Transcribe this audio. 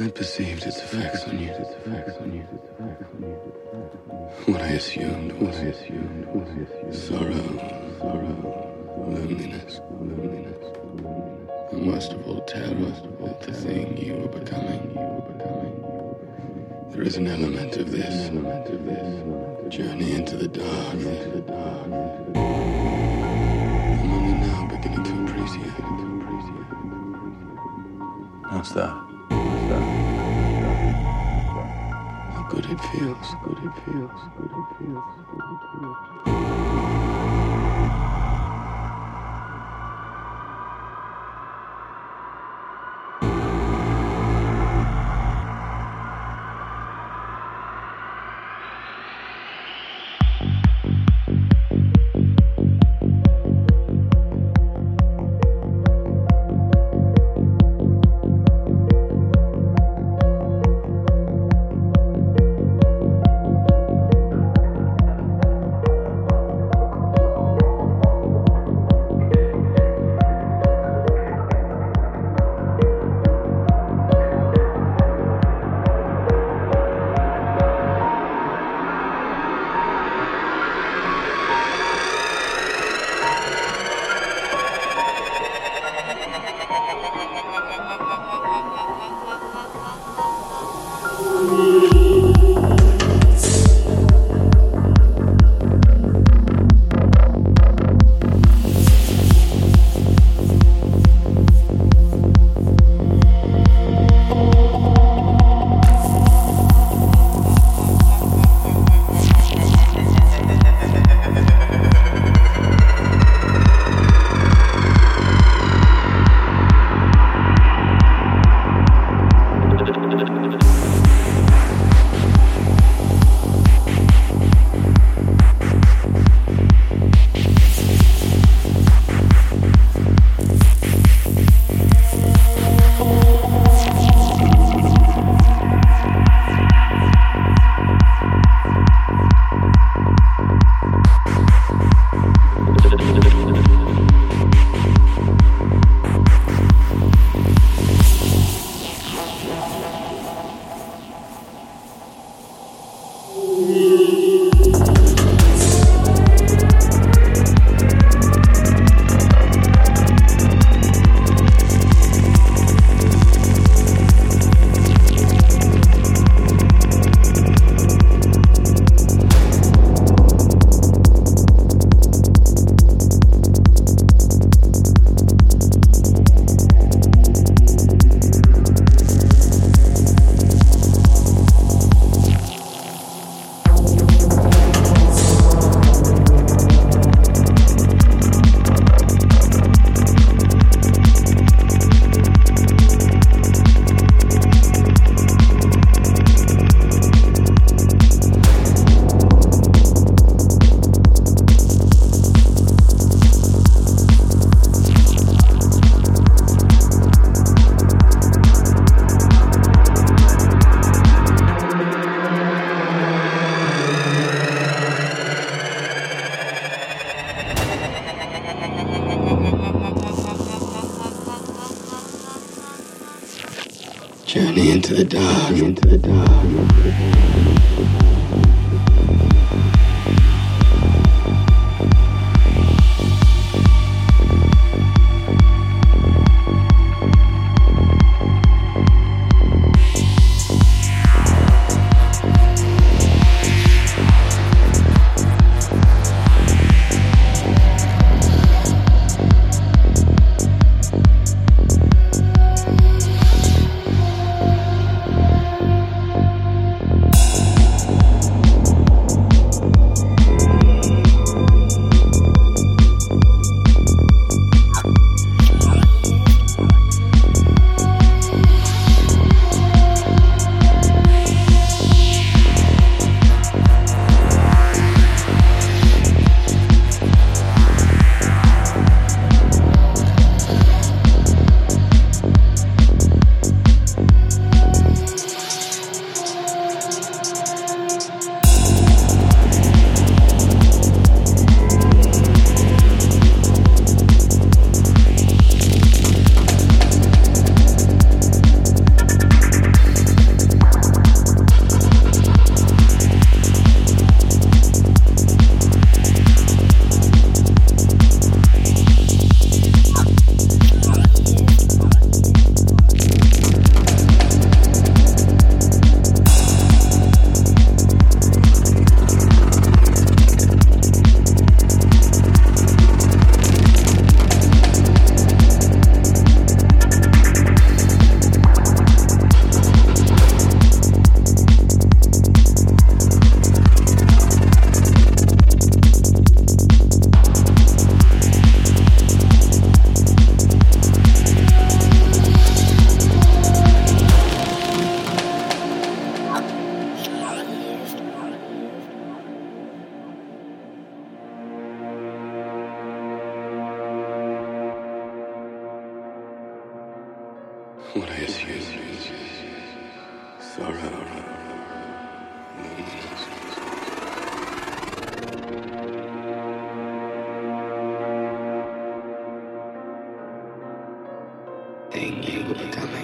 I perceived its effects on you. What I assumed was sorrow, sorrow, loneliness, loneliness, and most of all terror at the thing you were becoming. There is an element of this, element of this journey into the dark. Into the dark. I'm only now beginning to appreciate. What's that? How good it feels. How Good it feels. Good it feels. Good it feels. Into the dark, into the dark. What I assumed was sorrow. Thing you were